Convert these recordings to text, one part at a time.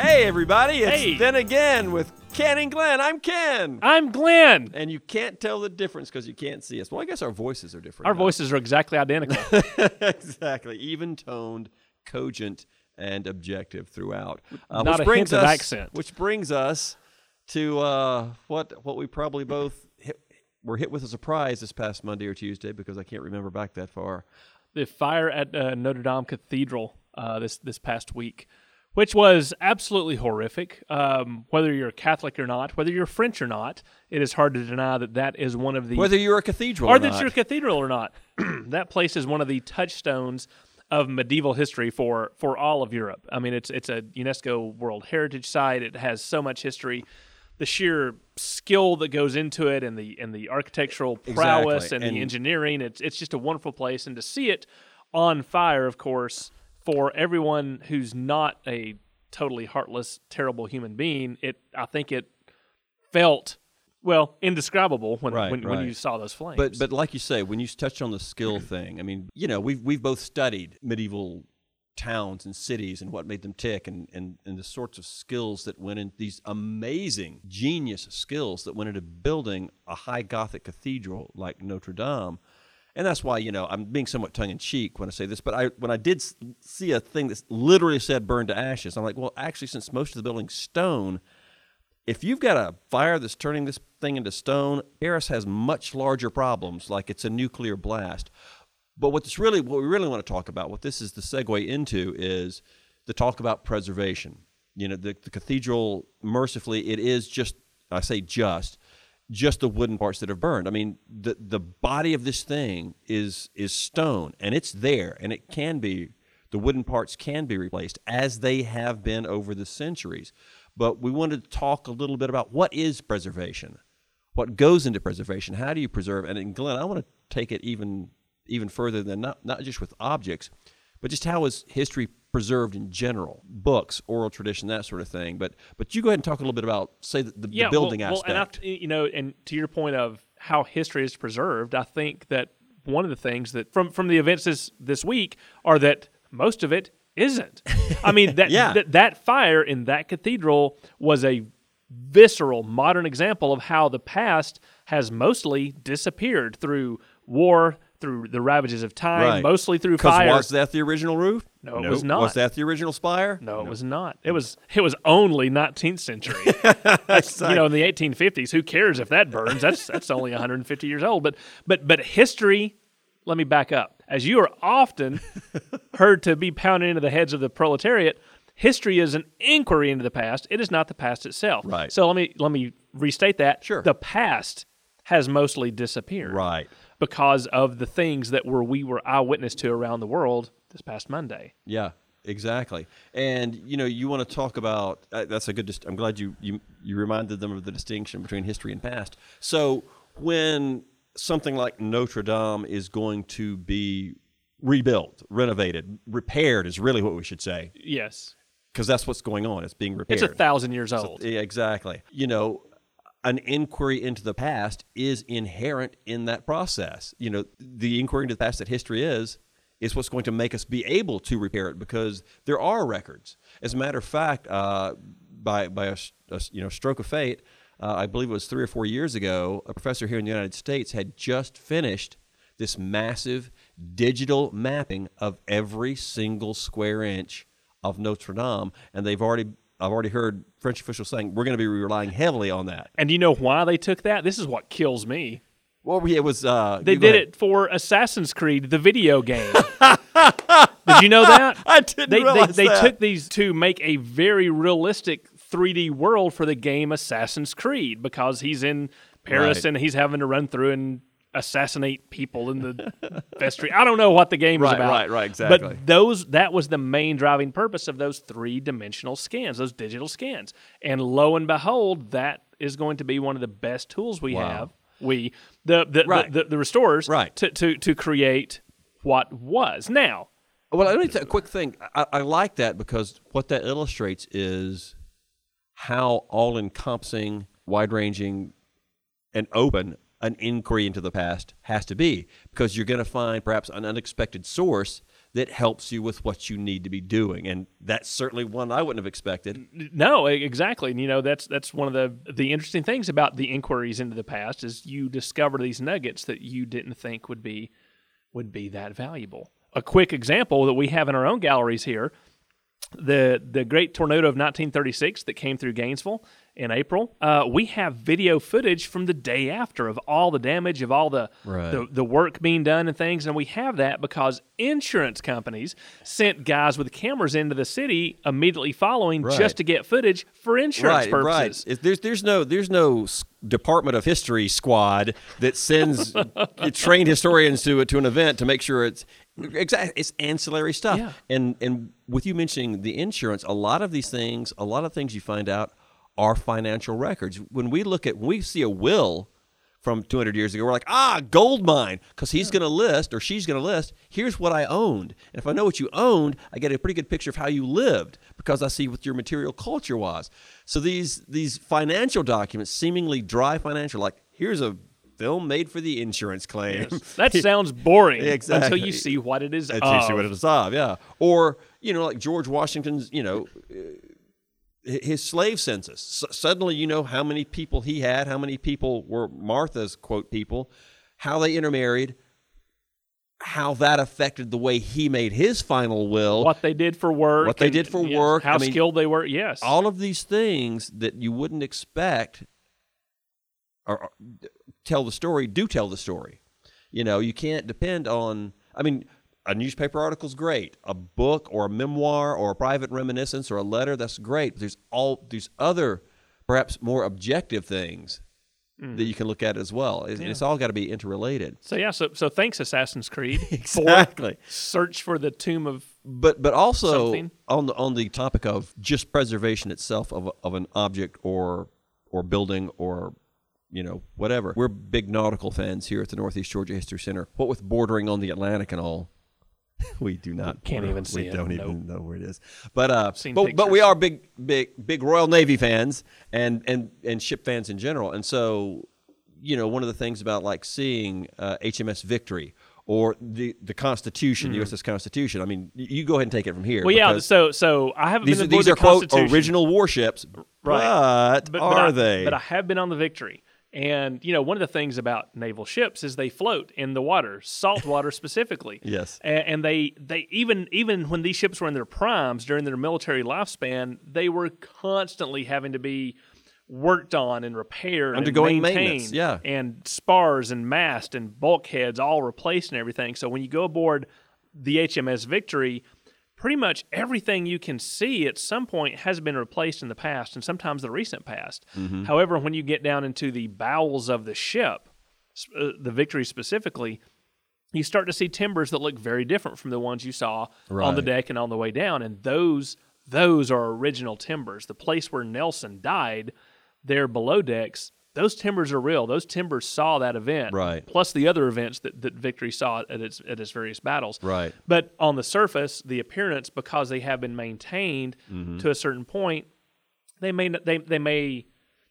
Hey, everybody, it's Hey. then again with Ken and Glenn. I'm Ken. I'm Glenn. And you can't tell the difference because you can't see us. Well, I guess our voices are different. Our voices are exactly identical. exactly. Even toned, cogent, and objective throughout. Uh, Not which a brings hint of us, accent. Which brings us to uh, what what we probably both hit, were hit with a surprise this past Monday or Tuesday because I can't remember back that far. the fire at uh, Notre Dame Cathedral uh, this this past week, which was absolutely horrific. Um, whether you're Catholic or not, whether you're French or not, it is hard to deny that that is one of the Whether you're a cathedral or or that not. you're a cathedral or not. that place is one of the touchstones of medieval history for for all of Europe. I mean, it's it's a UNESCO World Heritage Site. It has so much history. The sheer skill that goes into it, and the and the architectural prowess Exactly. and, And- the engineering, it's it's just a wonderful place. And to see it on fire, of course, for everyone who's not a totally heartless, terrible human being, it I think it felt well indescribable when Right, when, when you saw those flames. But but like you say, when you touch on the skill thing, I mean, you know, we've we've both studied medieval towns and cities and what made them tick and, and, and the sorts of skills that went in these amazing genius skills that went into building a high gothic cathedral like Notre Dame. And that's why, you know, I'm being somewhat tongue in cheek when I say this, but I when I did see a thing that literally said burned to ashes, I'm like, well, actually since most of the building's stone, if you've got a fire that's turning this thing into stone, Paris has much larger problems, like it's a nuclear blast. But what this really, what we really want to talk about, what this is the segue into, is the talk about preservation. You know, the, the cathedral, mercifully, it is just, I say just, just the wooden parts that have burned. I mean, the the body of this thing is is stone, and it's there, and it can be the wooden parts can be replaced as they have been over the centuries. But we wanted to talk a little bit about what is preservation, what goes into preservation, how do you preserve? And, Glenn, I want to take it even even further than not not just with objects, but just how is history preserved in general, books, oral tradition, that sort of thing. But but you go ahead and talk a little bit about say the, the, yeah, the building well, aspect. Well, and I, you know, and to your point of how history is preserved, I think that one of the things that from from the events this this week are that most of it isn't. I mean that Yeah. that, that fire in that cathedral was a visceral modern example of how the past has mostly disappeared through war, through the ravages of time, Right. mostly through fire. was that the original roof? No, it was not. Was that the original spire? No, it was not. It was it was only 19th century. you know, in the 1850s, who cares if that burns? That's that's only 150 years old. But but but history. Let me back up. As you are often heard to be pounded into the heads of the proletariat, history is an inquiry into the past. It is not the past itself. Right. So let me let me restate that. Sure. The past has mostly disappeared Right. Because of the things that were we were eyewitness to around the world this past Monday. Yeah, exactly. And you know, you want to talk about uh, that's a good. Dist- I'm glad you you you reminded them of the distinction between history and past. So when something like Notre Dame is going to be rebuilt, renovated, repaired is really what we should say Yes. because that's what's going on. It's being repaired. It's a thousand years old. Yeah, exactly. You know, an inquiry into the past is inherent in that process. You know, the inquiry into the past that history is is what's going to make us be able to repair it because there are records. As a matter of fact, uh, by by a, a you know stroke of fate, uh, I believe it was three or four years ago, a professor here in the United States had just finished this massive digital mapping of every single square inch of Notre Dame, and they've already I've already heard French officials saying we're going to be relying heavily on that. And do you know why they took that? This is what kills me. Well, it was uh, They did it for Assassin's Creed, the video game. did you know that? I didn't they, realize they, they that. took these to make a very realistic 3D world for the game Assassin's Creed because he's in Paris Right. and he's having to run through and assassinate people in the vestry. I don't know what the game is Right, about. right, right, exactly. But those that was the main driving purpose of those three dimensional scans, those digital scans. And lo and behold, that is going to be one of the best tools we Wow. have. We the the, Right. the, the the restorers Right. to, to to create what was. Now, Well, let me tell a quick thing. I, I like that because what that illustrates is how all encompassing, wide ranging, and open an inquiry into the past has to be because you're going to find perhaps an unexpected source that helps you with what you need to be doing. And that's certainly one I wouldn't have expected. No, exactly. And, you know, that's that's one of the the interesting things about the inquiries into the past is you discover these nuggets that you didn't think would be would be that valuable. A quick example that we have in our own galleries here the the great tornado of 1936 that came through Gainesville in April. Uh, we have video footage from the day after of all the damage, of all the, Right. the the work being done and things, and we have that because insurance companies sent guys with cameras into the city immediately following Right. just to get footage for insurance right, purposes. right. There's there's no there's no Department of History squad that sends trained historians to to an event to make sure it's exactly it's ancillary stuff. Yeah. And and with you mentioning the insurance, a lot of these things, a lot of things you find out are financial records. When we look at when we see a will from 200 years ago, we're like, ah, gold mine, because he's going to list or she's going to list. Here's what I owned, and if I know what you owned, I get a pretty good picture of how you lived because I see what your material culture was. So these these financial documents, seemingly dry financial, like here's a film made for the insurance claim. That sounds boring Exactly. until you see what it is. Until you see what it is of, yeah. Or you know, like George Washington's, you know, his slave census. S- suddenly, you know how many people he had, how many people were Martha's quote people, how they intermarried, how that affected the way he made his final will. what they did for work, What they and, did for yes, work. how I mean, skilled they were. Yes, all of these things that you wouldn't expect or or tell the story do tell the story you know you can't depend on i mean a newspaper article's great a book or a memoir or a private reminiscence or a letter that's great but there's all these other perhaps more objective things hmm. that you can look at as well It- it's all got to be interrelated. So yeah, so so thanks Assassin's Creed exactly. For search for the tomb of but but also Something. on the on the topic of just preservation itself of, of an object or or building or you know whatever. We're big nautical fans here at the northeast georgia history center. What with bordering on the atlantic and all we do not Can't even see we it. don't Nope. even know where it is but uh but, but we are big big big royal navy fans and and and ship fans in general and so you know one of the things about like seeing uh, hms victory or the the Constitution, the USS Constitution. I mean, you go ahead and take it from here. Mm-hmm. well, yeah. So so I haven't these, been are- these the are quote original warships, Right. but, but, are but I, they? But I have been on the Victory. And you know, one of the things about naval ships is they float in the water, salt water specifically. Yes. A- and, they they even even when these ships were in their primes during their military lifespan, they were constantly having to be worked on and repaired, Undergoing and maintenance, yeah. and spars and mast and bulkheads all replaced and everything. So when you go aboard the HMS Victory, pretty much everything you can see at some point has been replaced in the past and sometimes the recent past. Mm-hmm. However, when you get down into the bowels of the ship, uh, the Victory specifically, you start to see timbers that look very different from the ones you saw on the deck and on the way down and those those are original timbers. The place where Nelson died there below decks, those timbers are real. Those timbers saw that event. Right. Plus the other events that, that Victory saw at its at its various battles. Right. But on the surface, the appearance, because they have been maintained Mm-hmm. to a certain point, they may not- they they may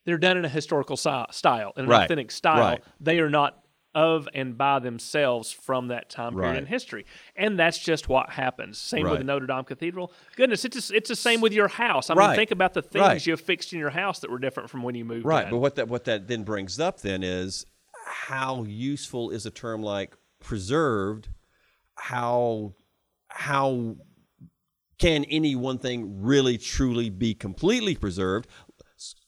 they're done in a historical si- style, in an Right. authentic style. Right. They are not of and by themselves from that time period Right. in history, and that's just what happens. Same with Right. the Notre Dame Cathedral. Goodness, it's it's the same with your house. I mean, think about the things Right. you have fixed in your house that were different from when you moved right. in. But what that what that then brings up then is how useful is a term like preserved? How how can any one thing really truly be completely preserved?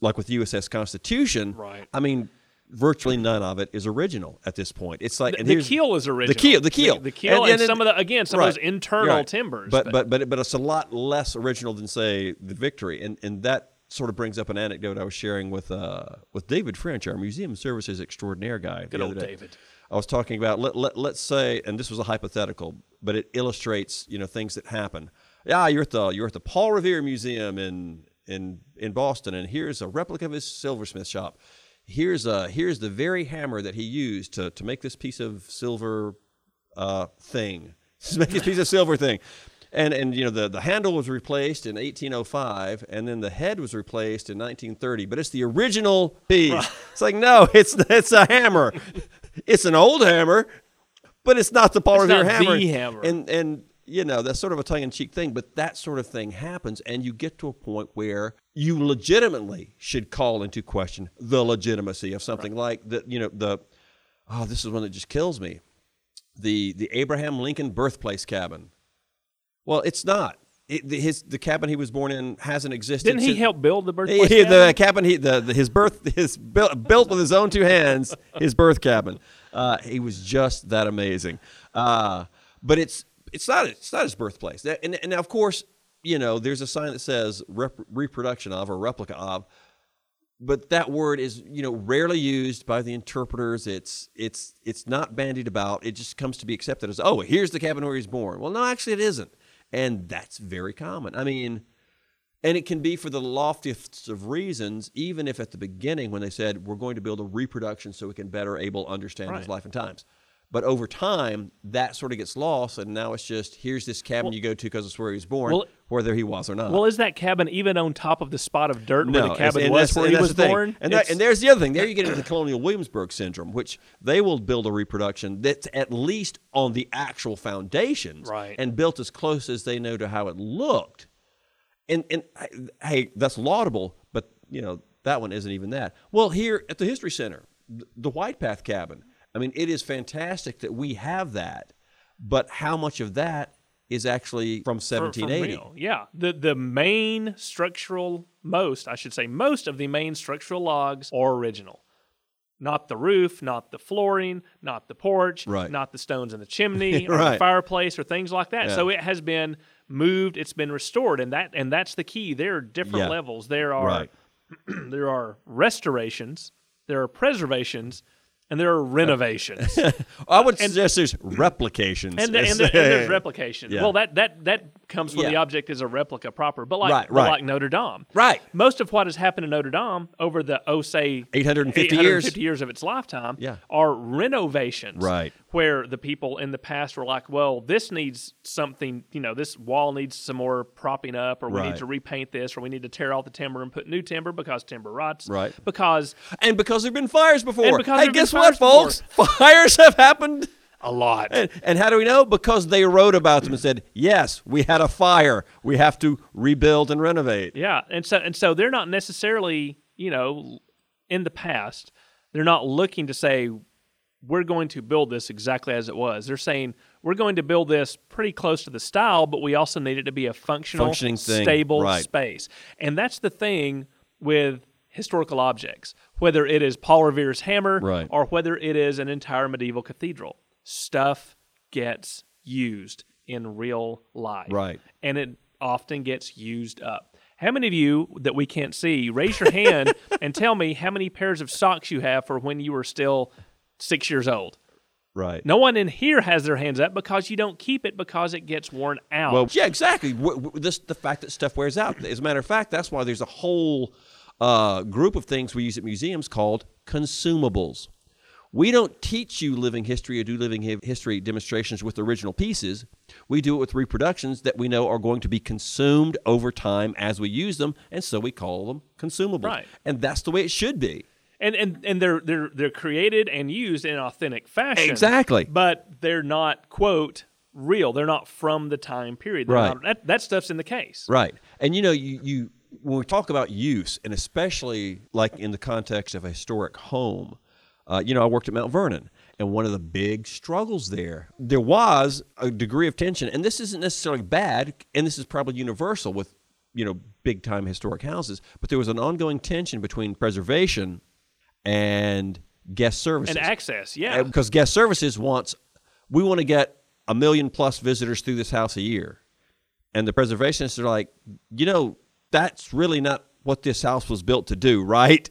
Like with the USS Constitution, Right. I mean, virtually none of it is original at this point. It's like and the keel is original. The keel, the keel, the, the keel, and, some of the again some of those internal right. timbers. But but but but it's a lot less original than say the Victory, and and that sort of brings up an anecdote I was sharing with uh with David French, our museum services extraordinaire guy. Good the old day. David. I was talking about let, let let's say, and this was a hypothetical, but it illustrates you know things that happen. Yeah, you're at the you're at the Paul Revere Museum in in in Boston, and here's a replica of his silversmith shop. Here's uh here's the very hammer that he used to to make this piece of silver uh, thing. Make this piece of silver thing. And, and you know the, the handle was replaced in 1805 and then the head was replaced in 1930 but it's the original piece it's like no it's it's a hammer it's an old hammer but it's not the Paul It's Revere hammer hammer. and and you know, that's sort of a tongue in cheek thing, but that sort of thing happens. And you get to a point where you legitimately should call into question the legitimacy of something like the, you know, the, oh, this is one that just kills me. The, the Abraham Lincoln birthplace cabin. Well, it's not. It, the, his the cabin he was born in hasn't existed. Didn't he since- help build the he- birthplace? he- cabin? the cabin he the, the his birth his built, built with his own two hands his birth cabin. Uh, he was just that amazing. Uh, but it's it's not it's not his birthplace. And, and of course, you know, there's a sign that says rep, reproduction of or replica of. But that word is, you know, rarely used by the interpreters. It's it's it's not bandied about. It just comes to be accepted as, oh, here's the cabin where he's born. Well, no, actually, it isn't, and that's very common. I mean, and it can be for the loftiest of reasons, even if at the beginning when they said we're going to build a reproduction so we can better able understand his life and times. But over time, that sort of gets lost, and now it's just here's this cabin you go to because it's where he was born, Well- whether he was or not. Well, is that cabin even on top of the spot of dirt where the cabin was where he was born? And, that, and there's the other thing. There you get into the colonial Williamsburg syndrome, which they will build a reproduction that's at least on the actual foundations Right. and built as close as they know to how it looked. And and hey, that's laudable, but you know that one isn't even that. Well, here at the History Center, the White Path cabin. I mean, it is fantastic that we have that, but how much of that is actually from for- for 1780? Yeah, the the main structural most, I should say, most of the main structural logs are original. Not the roof, not the flooring, not the porch, Right. not the stones in the chimney or the Right. fireplace or things like that. Yeah. So it has been moved, it's been restored, and that and that's the key. There are different Yeah. levels. There are Right. there are restorations, there are preservations, and there are renovations. I would suggest there's replications. and, the, and, the, and there's replication. Yeah. Well, that that that comes when the object is a replica proper, but like Right, right. like Notre Dame. Right. Most of what has happened in Notre Dame over the oh say 850 years. 850 years of its lifetime Yeah. are renovations. Right. Where the people in the past were like, well, this needs something, you know, this wall needs some more propping up, or we Right. need to repaint this, or we need to tear out the timber and put new timber because timber rots. Right. Because And because there've been fires before. And because hey, guess what, folks? Fires have happened. A lot. And, and how do we know? Because they wrote about them and said, yes, we had a fire. We have to rebuild and renovate. Yeah, and so and so they're not necessarily, you know, in the past, they're not looking to say we're going to build this exactly as it was. They're saying we're going to build this pretty close to the style, but we also need it to be a functional, stable right. space. And that's the thing with historical objects, whether it is Paul Revere's hammer Right. or whether it is an entire medieval cathedral. Stuff gets used in real life Right. and it often gets used up. How many of you that we can't see, raise your hand and tell me how many pairs of socks you have for when you were still six years old? Right. No one in here has their hands up because you don't keep it because it gets worn out. Well, yeah, exactly. W- w- This the fact that stuff wears out. As a matter of fact, that's why there's a whole uh, group of things we use at museums called consumables. We don't teach you living history or do living history demonstrations with original pieces. We do it with reproductions that we know are going to be consumed over time as we use them, and so we call them consumables. Right. And that's the way it should be. and and and they're they're they're created and used in authentic fashion. Exactly. But they're not quote real. They're not from the time period. They're Right. not- that, that stuff's in the case. Right. And you know, you, you when we talk about use, and especially like in the context of a historic home, uh, you know, I worked at Mount Vernon, and one of the big struggles there, there was a degree of tension, and this isn't necessarily bad, and this is probably universal with you know big time historic houses, but there was an ongoing tension between preservation and guest services. And access, yeah. because guest services wants we want to get a million plus visitors through this house a year. And the preservationists are like you know that's really not what this house was built to do right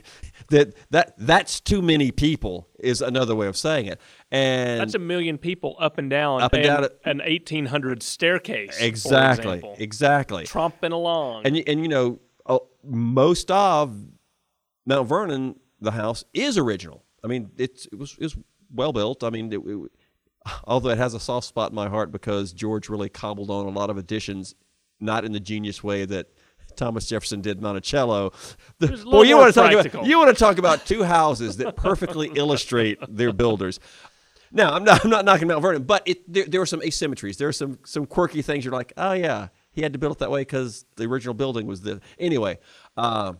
that that that's too many people is another way of saying it and That's a million people up and down Up and down it- an 1800 staircase. exactly exactly tromping along. and you- and you know uh, most of Mount Vernon, the house is original. I mean, it's it was is well built. I mean, it, it, although it has a soft spot in my heart because George really cobbled on a lot of additions, not in the genius way that Thomas Jefferson did Monticello. The, boy, you want to talk about you want to talk about two houses that perfectly illustrate their builders. Now, I'm not, I'm not knocking Mount Vernon, but it, there, there were some asymmetries. There are some, some quirky things. You're like, oh, yeah, he had to build it that way because the original building was the. Anyway, uh,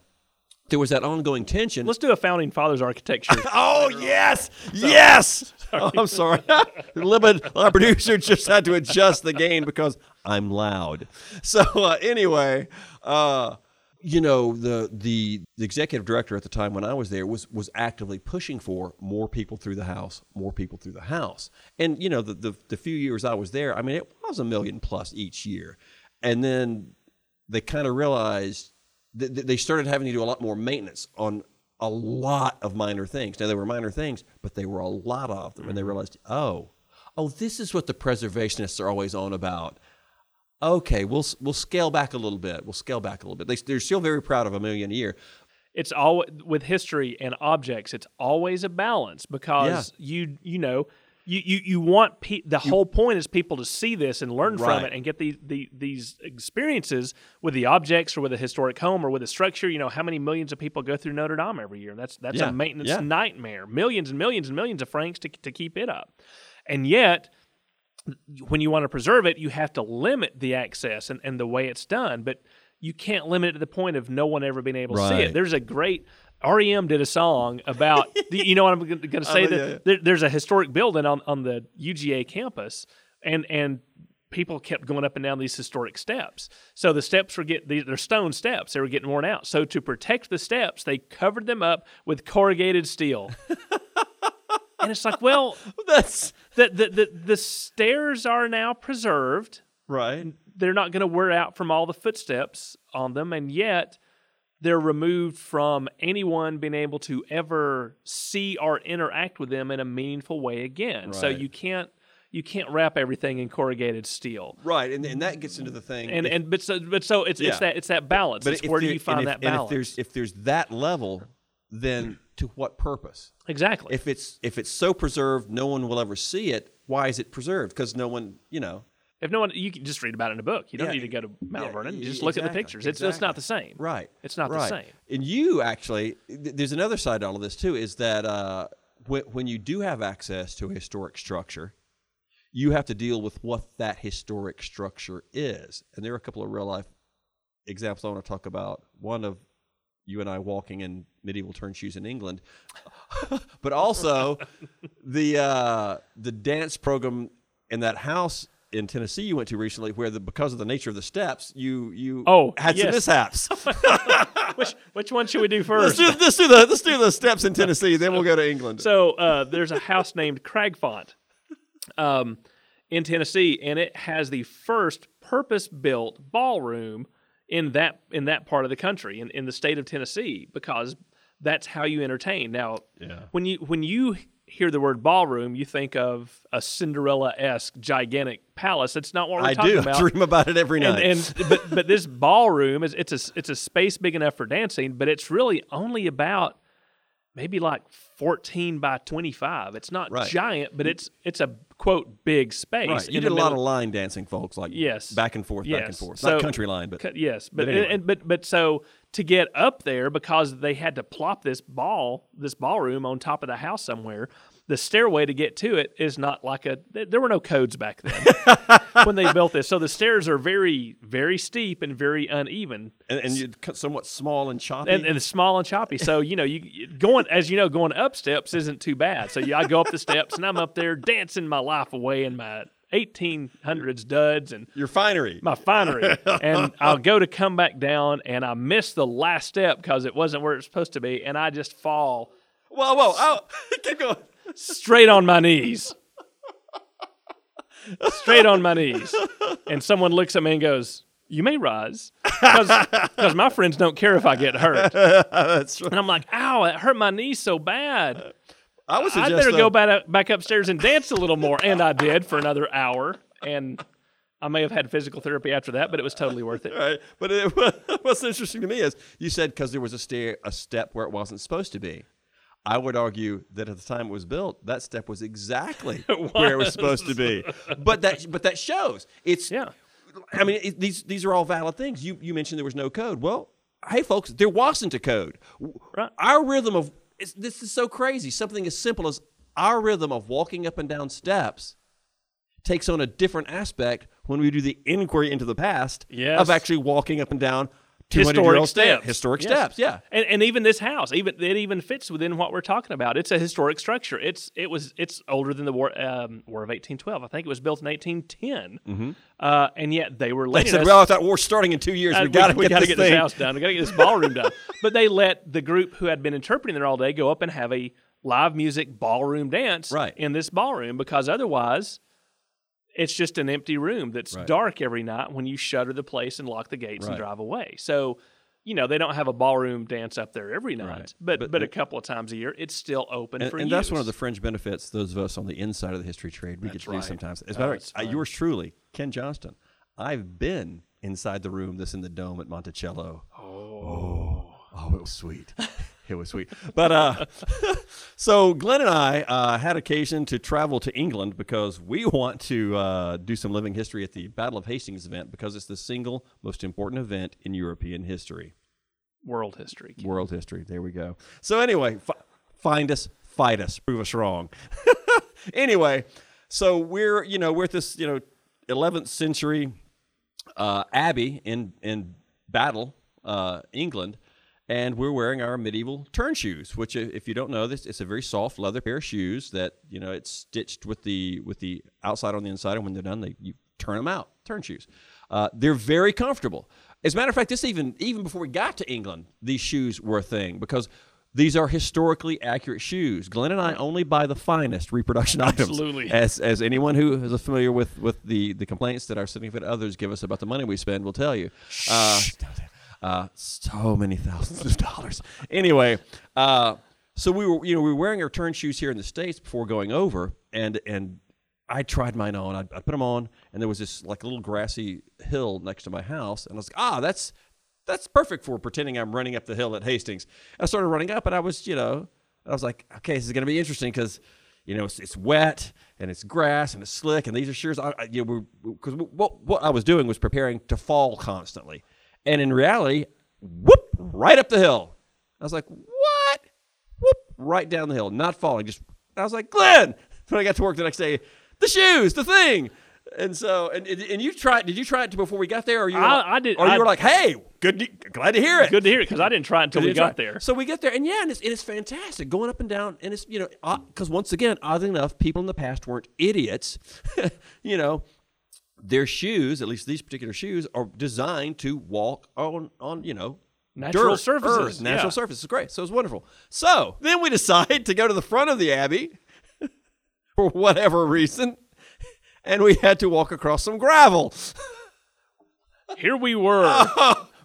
there was that ongoing tension. Let's do a founding fathers architecture. oh, yes, yes. Oh, I'm sorry. bit, our producer just had to adjust the gain because I'm loud. So, uh, anyway, uh, you know the, the the executive director at the time when I was there was was actively pushing for more people through the house, more people through the house, and you know the the, the few years I was there, I mean it was a million plus each year, and then they kind of realized that they started having to do a lot more maintenance on a lot of minor things. Now they were minor things, but they were a lot of them, and they mm-hmm. realized, oh, oh, this is what the preservationists are always on about okay, we'll we'll scale back a little bit. We'll scale back a little bit. They, they're still very proud of a million a year. It's all with history and objects. It's always a balance because yeah. you you know you you, you want pe- the you, whole point is people to see this and learn right. from it and get these the, these experiences with the objects or with a historic home or with a structure. You know how many millions of people go through Notre Dame every year. That's that's yeah. a maintenance yeah. nightmare. Millions and millions and millions of francs to to keep it up, and yet when you want to preserve it, you have to limit the access and, and the way it's done. But you can't limit it to the point of no one ever being able right. to see it. There's a great REM did a song about you know what I'm going to say that yeah. there, there's a historic building on on the UGA campus and and people kept going up and down these historic steps. So the steps were getting they're stone steps. They were getting worn out. So to protect the steps, they covered them up with corrugated steel. and it's like, well, that's the, the the the stairs are now preserved. Right. They're not going to wear out from all the footsteps on them, and yet they're removed from anyone being able to ever see or interact with them in a meaningful way again. Right. So you can't you can't wrap everything in corrugated steel. Right, and, and that gets into the thing. And if, and but so but so it's yeah. it's that it's that balance. But where do you find if, that balance? if there's if there's that level, then to what purpose? Exactly. If it's if it's so preserved, no one will ever see it. Why is it preserved? Because no one, you know. If no one, you can just read about it in a book. You don't yeah, need to go to Mount yeah, Vernon. You just look exactly, at the pictures. It's, exactly. it's not the same. Right. It's not right. the same. And you actually, there's another side to all of this too. Is that uh, when when you do have access to a historic structure, you have to deal with what that historic structure is. And there are a couple of real life examples I want to talk about. One of you and I walking in medieval turn shoes in England, but also the uh, the dance program in that house in Tennessee you went to recently, where the because of the nature of the steps, you you oh had yes. some mishaps. which which one should we do first? Let's do, let's do, the let's do the steps in Tennessee, then we'll go to England. So uh, there's a house named Cragfont, um, in Tennessee, and it has the first purpose built ballroom in that in that part of the country in, in the state of Tennessee because that's how you entertain. Now, yeah. when you when you hear the word ballroom, you think of a Cinderella esque gigantic palace. That's not what we're I talking do. about. I do dream about it every night. And, and but but this ballroom is it's a it's a space big enough for dancing, but it's really only about maybe like 14 by 25. It's not right. giant, but it's it's a quote big space. Right. You did a lot of line dancing, folks, like yes, back and forth, yes. back and forth. So, not country line, but yes, but but, anyway. and, but but so to get up there because they had to plop this ball, this ballroom on top of the house somewhere the stairway to get to it is not like a there were no codes back then when they built this. So the stairs are very very steep and very uneven. And, and somewhat small and choppy. And, and small and choppy. So you know you going as you know going up steps isn't too bad. So yeah i go up the steps and i'm up there dancing my life away in my 1800s duds and your finery. my finery. And i'll go to come back down and i miss the last step because it wasn't where it's was supposed to be and i just fall. Whoa whoa oh keep going straight on my knees. straight on my knees. And someone looks at me and goes, You may rise. Because my friends don't care if I get hurt. That's right. And I'm like, Ow, it hurt my knees so bad. I would I better go back, up back upstairs and dance a little more. And I did for another hour. And I may have had physical therapy after that, but it was totally worth it. Right. But it, what's interesting to me is you said because there was a stair, a step where it wasn't supposed to be. I would argue that at the time it was built, that step was exactly it where it was supposed to be. But that but that shows it's. Yeah. I mean, it, these these are all valid things. You you mentioned there was no code. Well, hey folks, there wasn't a code. Right. Our rhythm of this is so crazy. Something as simple as our rhythm of walking up and down steps takes on a different aspect when we do the inquiry into the past Yes. of actually walking up and down 200 year historic steps. Historic Yes. steps, yeah. And, and even this house, even it even fits within what we're talking about. It's a historic structure. It's it was it's older than the war um, War of eighteen twelve. I think it was built in eighteen uh, and yet they were They said, us. well, that war's starting in two years. uh, we got to we get, gotta this, get this house done. We got to get this ballroom done. But they let the group who had been interpreting there all day go up and have a live music ballroom dance Right. in this ballroom because otherwise it's just an empty room that's Right. dark every night when you shutter the place and lock the gates and drive away. So, you know, they don't have a ballroom dance up there every night, Right. but, But- but a couple of times a year, it's still open And, for and use. that's one of the fringe benefits those of us on the inside of the history trade we get That's to do right. sometimes. As a matter of fact, yours truly, Ken Johnston. I've been inside the room that's in the dome at Monticello. Oh, Oh, oh, it was sweet. it was sweet. But uh, so Glenn and I uh, had occasion to travel to England because we want to uh, do some living history at the Battle of Hastings event because it's the single most important event in European history world history. world history. There we go. So anyway, f- find us, fight us, prove us wrong. anyway, so we're you know we're at this you know 11th century uh, abbey in in Battle, uh, England. And we're wearing our medieval turn shoes, which, if you don't know this, it's a very soft leather pair of shoes that you know it's stitched with the with the outside on the inside, and when they're done, they you turn them out. Turn shoes. Uh, they're very comfortable. As a matter of fact, this even even before we got to England, these shoes were a thing because these are historically accurate shoes. Glenn and I only buy the finest reproduction items. Absolutely. As as anyone who is familiar with with the the complaints that our significant others give us about the money we spend will tell you. Uh, uh, so many thousands of dollars. Anyway, uh, so we were, you know, we were wearing our turn shoes here in the states before going over, and and I tried mine on. I, I put them on, and there was this like little grassy hill next to my house, and I was like, ah, that's that's perfect for pretending I'm running up the hill at Hastings. I started running up, and I was, you know, I was like, okay, this is going to be interesting because. You know, it's, it's wet and it's grass and it's slick, and these are shoes. I, I, you know, because what what I was doing was preparing to fall constantly, and in reality, whoop, right up the hill. I was like, what? Whoop, right down the hill, not falling. Just I was like, Glenn. When I got to work the next day, the shoes, the thing. And so, and and you tried? Did you try it before we got there, or you? were I- like- I did- Or you I- were like, hey, good, to- glad to hear it. Good to hear it because I didn't try it until we Did you try? got there. So we get there, and yeah, and it's, it's fantastic going up and down, and it's you know uh, because once again, oddly enough, people in the past weren't idiots. you know, their shoes, at least these particular shoes, are designed to walk on on you know. Natural dirt, surfaces, earth, natural yeah. surfaces. Great. So it's wonderful. So then we decide to go to the front of the abbey for whatever reason, and we had to walk across some gravel. Here we were,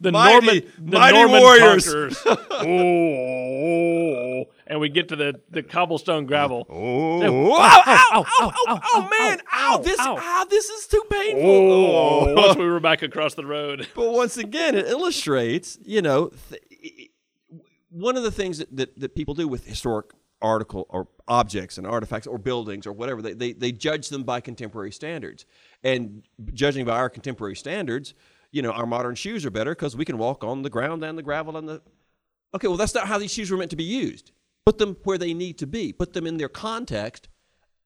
the Mighty- Norman, the mighty Norman warriors. oh, and we get to the, the cobblestone gravel. Oh, ow, ow, ow, ow, ow, ow, ow, man, ow, this, ow. this is too painful. Oh, once we were back across the road. But once again, it illustrates, you know, th- one of the things that, that, that people do with historic article or objects and artifacts or buildings or whatever, they, they, they judge them by contemporary standards. And judging by our contemporary standards, you know, our modern shoes are better because we can walk on the ground and the gravel and the. Okay, well, that's not how these shoes were meant to be used. Put them where they need to be, put them in their context,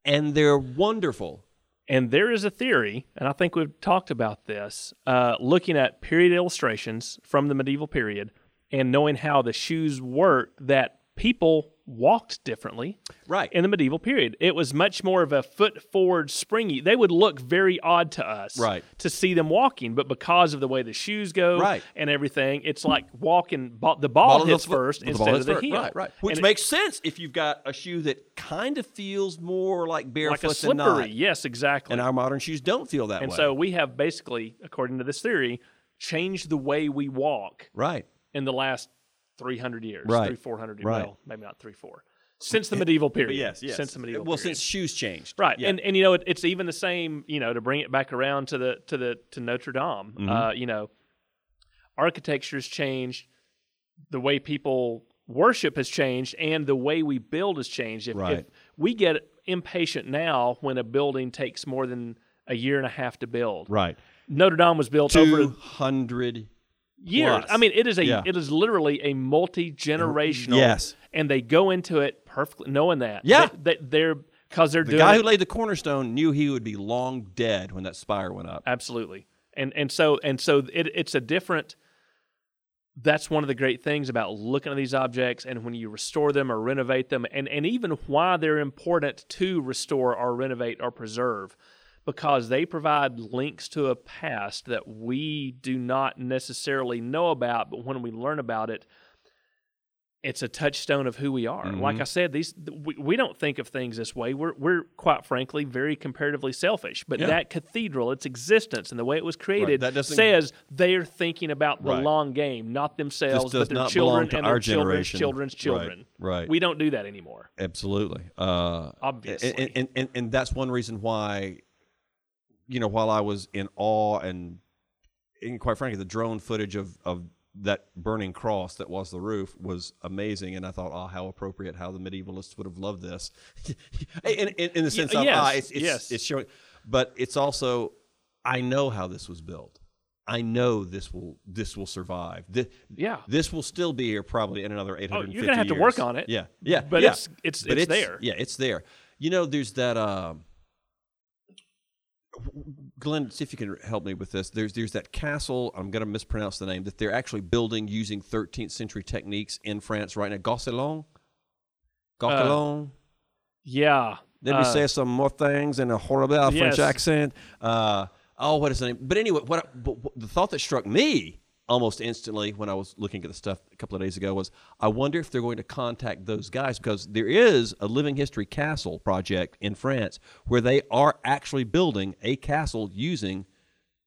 and they're wonderful. And there is a theory, and I think we've talked about this, uh, looking at period illustrations from the medieval period and knowing how the shoes worked, that people walked differently Right. in the medieval period. It was much more of a foot forward springy. They would look very odd to us Right. to see them walking, but because of the way the shoes go Right. and everything, it's like walking, ba- the ball, Ball of the hits first the instead of the first. heel. Right, right. Which And it- makes sense if you've got a shoe that kind of feels more like barefoot like a than not. slippery. Yes, exactly. And our modern shoes don't feel that way. And so we have basically, according to this theory, changed the way we walk right. in the last 300 years. Right. Three, 400 years. Right. Well, maybe not three, four. Since the medieval period. Yes, yes. Since the medieval well, period. since shoes changed. Right, Yeah. and and you know it, it's even the same. You know, to bring it back around to the to the to Notre Dame. Mm-hmm. Uh, you know, architecture's changed, the way people worship has changed, and the way we build has changed. If, Right. if we get impatient now when a building takes more than a year and a half to build, right. Notre Dame was built over 200 years. Plus. I mean, it is a Yeah. it is literally a multi generational. Yes. and they go into it perfectly knowing that. Yeah. they, they, are because they're The doing guy it- who laid the cornerstone knew he would be long dead when that spire went up. absolutely, and and so and so it, it's a different. That's one of the great things about looking at these objects and when you restore them or renovate them, and, and even why they're important to restore or renovate or preserve, because they provide links to a past that we do not necessarily know about, but when we learn about it, it's a touchstone of who we are. Mm-hmm. Like I said, these we, we don't think of things this way. We're we're quite frankly very comparatively selfish. But Yeah. that cathedral, its existence and the way it was created, That says they're thinking about the Right. long game, not themselves, but their children and their children's children's Right, children. right. We don't do that anymore. Absolutely. Uh, Obviously. And, and, and, and that's one reason why, you know, while I was in awe and, and quite frankly, the drone footage of, of that burning cross that was the roof was amazing. And I thought, oh, how appropriate, how the medievalists would have loved this. in, in, in the sense of, yes, ah, it's, it's, yes. it's showing, but it's also, I know how this was built. I know this will this will survive. This, Yeah. this will still be here probably in another eight Oh, hundred. you're gonna have to work on it. Yeah, yeah, But yeah. it's- it's- But it's there. Yeah, it's there. You know, there's that. Um, Glenn, see if you can help me with this. There's there's that castle. I'm going to mispronounce the name that they're actually building using 13th century techniques in France right now. Gosselin, Gosselin. Yeah. Let me Uh, say some more things in a horrible French accent. Uh, oh, what is the name? But anyway, what, but what the thought that struck me almost instantly when I was looking at the stuff a couple of days ago was, I wonder if they're going to contact those guys because there is a Living History Castle project in France where they are actually building a castle using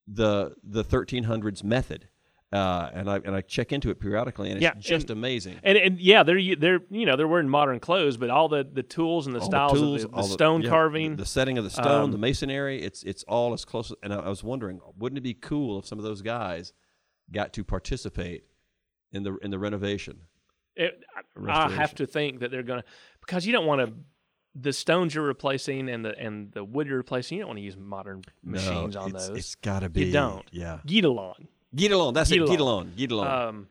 the the 1300s method. Uh, and I and I check into it periodically, and it's Yeah, just and- amazing. And, and yeah, they're they're you know they're wearing modern clothes, but all the, the tools and the all styles tools, of the, the stone yeah, carving. the, the setting of the stone, Um, the masonry. It's it's all as close. And I, I was wondering, wouldn't it be cool if some of those guys got to participate in the in the renovation? It, I- have to think that they're going to because you don't want to the stones you're replacing and the and the wood you're replacing. You don't want to use modern machines No, on it's, those. It's got to be. you don't. Yeah. Guédelon. Get along. That's it. Get along. Get along. Um,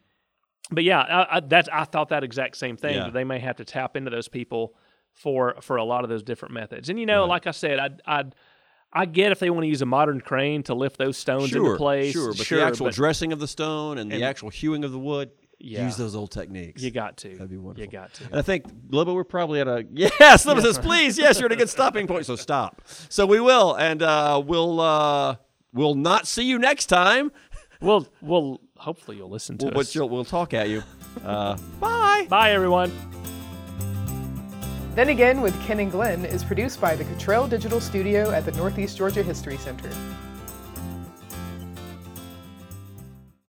but yeah, I, I, that's I thought that exact same thing. Yeah. They may have to tap into those people for for a lot of those different methods. And you know, like I said, I I I get if they want to use a modern crane to lift those stones sure. into place. Sure. But the actual but dressing of the stone and, And- the actual hewing of the wood. Yeah. Use those old techniques. you got to. That'd be wonderful. You got to. And I think, Lobo, we're probably at a yes. Lobo says, "Please, yes, you're at a good stopping point." So stop. So we will, and uh, we'll uh, we'll not see you next time. We'll we'll hopefully you'll listen to We'll, us. but you'll, we'll talk at you. Uh, bye. Bye everyone. Then Again with Ken and Glenn is produced by the Cottrell Digital Studio at the Northeast Georgia History Center.